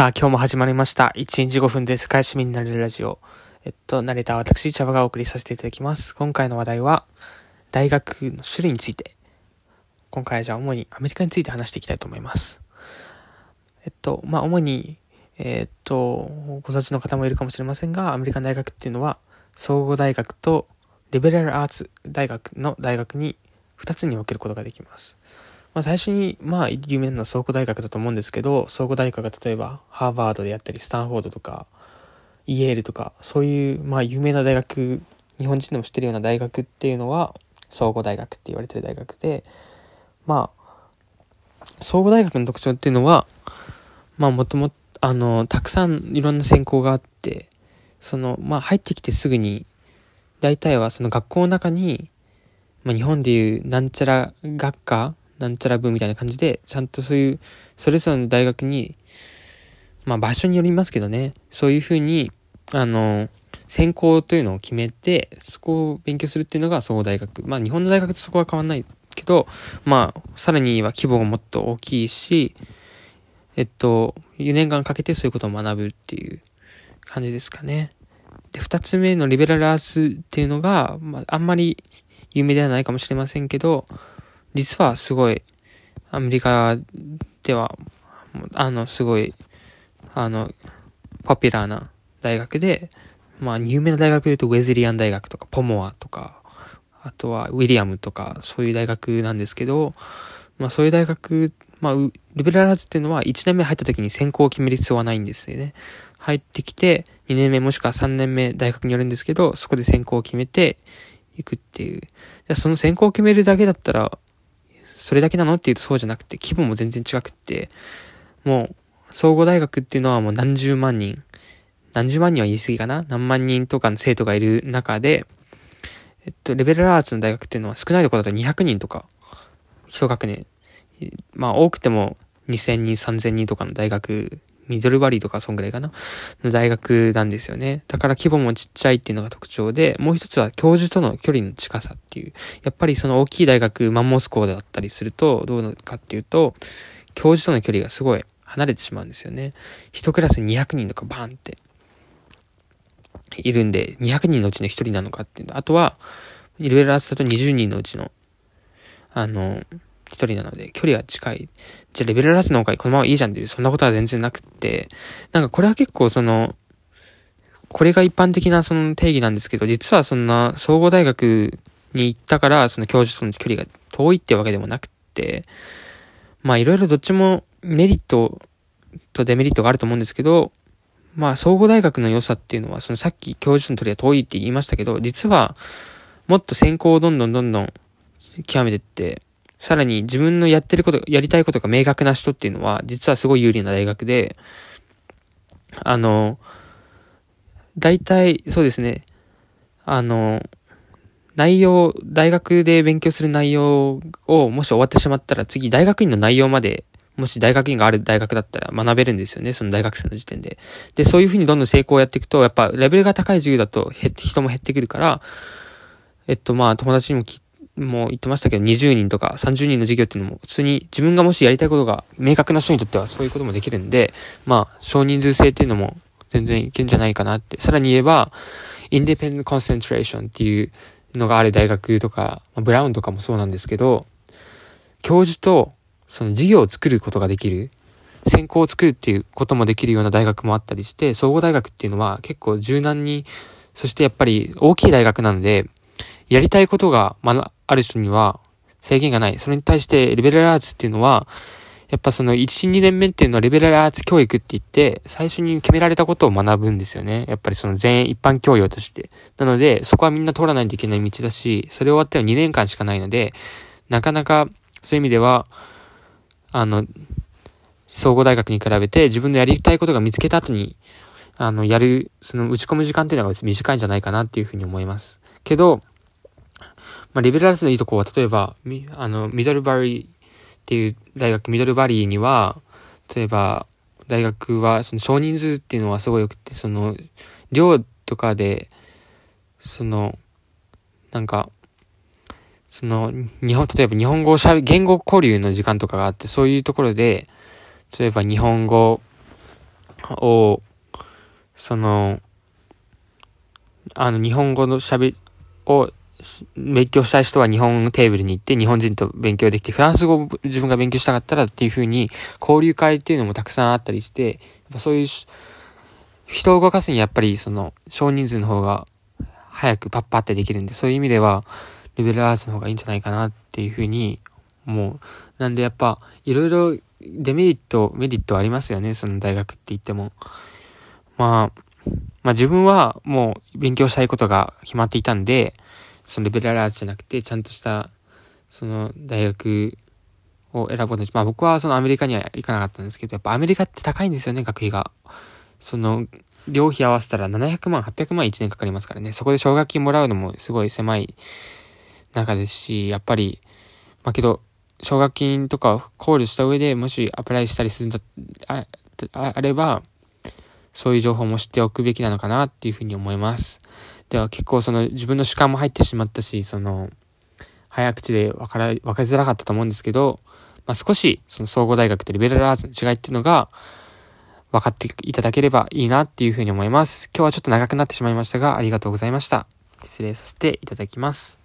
さあ、今日も始まりました。1日5分で世界市民になれるラジオ。えっと、慣れた私、茶葉がお送りさせていただきます。今回の話題は、大学の種類について。今回はじゃあ、主にアメリカについて話していきたいと思います。えっと、まあ、主に、えっと、ご存知の方もいるかもしれませんが、アメリカの大学っていうのは、総合大学とリベラルアーツ大学の大学に2つに分けることができます。まあ、最初に、まあ、有名なのは総合大学だと思うんですけど、総合大学が例えば、ハーバードであったり、スタンフォードとか、イェールとか、そういう、まあ、有名な大学、日本人でも知ってるような大学っていうのは、総合大学って言われてる大学で、まあ、総合大学の特徴っていうのは、まあ、もともと、あの、たくさんいろんな専攻があって、その、まあ、入ってきてすぐに、大体はその学校の中に、まあ、日本でいうなんちゃら学科なんちゃら部みたいな感じで、ちゃんとそういう、それぞれの大学に、まあ場所によりますけどね、そういうふうに、あの、専攻というのを決めて、そこを勉強するっていうのが総合大学。まあ日本の大学とそこは変わんないけど、まあ、さらには規模がもっと大きいし、えっと、4年間かけてそういうことを学ぶっていう感じですかね。で、二つ目のリベラルアーツっていうのが、まあ、あんまり有名ではないかもしれませんけど、実はすごい、アメリカでは、あの、すごい、あの、ポピュラーな大学で、まあ、有名な大学で言うと、ウェズリアン大学とか、ポモアとか、あとは、ウィリアムとか、そういう大学なんですけど、まあ、そういう大学、まあ、リベラルアーツっていうのは、1年目入った時に専攻を決める必要はないんですよね。入ってきて、2年目もしくは3年目大学によるんですけど、そこで専攻を決めていくっていう。その専攻を決めるだけだったら、それだけなの？っていうとそうじゃなくて、規模も全然違くって、もう、総合大学っていうのはもう何十万人、何十万人は言い過ぎかな？何万人とかの生徒がいる中で、えっと、レベルアーツの大学っていうのは少ないところだと200人とか、一学年。まあ多くても2000人、3000人とかの大学、ミドルバリーとかそんぐらいかな？の大学なんですよね。だから規模もちっちゃいっていうのが特徴で、もう一つは教授との距離の近さっていう。やっぱりその大きい大学、マンモス校だったりすると、どうなるかっていうと、教授との距離がすごい離れてしまうんですよね。一クラス200人とかバーンっているんで、200人のうちの1人なのかっていうあとは、レベルアーツだと20人のうちの、あの、一人なので、距離が近い。じゃレベルアーツの方がこのままいいじゃんっていう、そんなことは全然なくて、なんかこれは結構その、これが一般的なその定義なんですけど、実はそんな総合大学に行ったから、その教授との距離が遠いってわけでもなくて、まあいろいろどっちもメリットとデメリットがあると思うんですけど、まあ総合大学の良さっていうのは、そのさっき教授との距離が遠いって言いましたけど、実はもっと専攻をどんどんどんどん極めてって、さらに自分のやってること、やりたいことが明確な人っていうのは、実はすごい有利な大学で、あの、大体、そうですね、あの、内容、大学で勉強する内容をもし終わってしまったら次大学院の内容まで、もし大学院がある大学だったら学べるんですよね、その大学生の時点で。で、そういうふうにどんどん成功をやっていくと、やっぱレベルが高い授業だと、人も減ってくるから、えっとまあ友達にもきもう言ってましたけど、20人とか30人の授業っていうのも、普通に自分がもしやりたいことが明確な人にとってはそういうこともできるんで、まあ、少人数制っていうのも全然いけんじゃないかなって。さらに言えば、インディペンデントコンセントレーションっていうのがある大学とか、ブラウンとかもそうなんですけど、教授とその授業を作ることができる、専攻を作るっていうこともできるような大学もあったりして、総合大学っていうのは結構柔軟に、そしてやっぱり大きい大学なので、やりたいことが、まある人には制限がない。それに対してリベラルアーツっていうのは、やっぱその1、2年目っていうのはリベラルアーツ教育って言って、最初に決められたことを学ぶんですよね。やっぱりその全員一般教養として。なので、そこはみんな通らないといけない道だし、それ終わっては2年間しかないので、なかなかそういう意味では、あの、総合大学に比べて自分のやりたいことが見つけた後に、あの、やる、その打ち込む時間っていうのが短いんじゃないかなっていうふうに思います。けど、まあ、リベラルアーツのいいとこは、例えば、あの、ミドルバリーっていう大学、ミドルバリーには、例えば、大学は、その少人数っていうのはすごい良くて、その、寮とかで、その、なんか、その、日本、例えば日本語しゃべ、言語交流の時間とかがあって、そういうところで、例えば日本語を、その、あの、日本語の喋りを勉強したい人は日本テーブルに行って日本人と勉強できて、フランス語を自分が勉強したかったらっていう風に、交流会っていうのもたくさんあったりして、やっぱそういう、人を動かすにやっぱりその少人数の方が早くパッパってできるんで、そういう意味では、リベルアーツの方がいいんじゃないかなっていう風に思う。なんでやっぱ、いろいろデメリット、メリットありますよね、その大学って言っても。まあ、まあ自分はもう勉強したいことが決まっていたんで、そのリベルアラーじゃなくて、ちゃんとした、その大学を選ぼうとまあ僕はそのアメリカには行かなかったんですけど、やっぱアメリカって高いんですよね、学費が。その、寮費合わせたら700万、800万1年かかりますからね。そこで奨学金もらうのもすごい狭い中ですし、やっぱり、まあけど、奨学金とか考慮した上でもしアプライしたりするんだ、あ、あれば、そういう情報も知っておくべきなのかなっていうふうに思います。では結構その自分の主観も入ってしまったし、その、早口で分から、分かりづらかったと思うんですけど、まあ、少しその総合大学とリベラルアーツの違いっていうのが分かっていただければいいなっていうふうに思います。今日はちょっと長くなってしまいましたが、ありがとうございました。失礼させていただきます。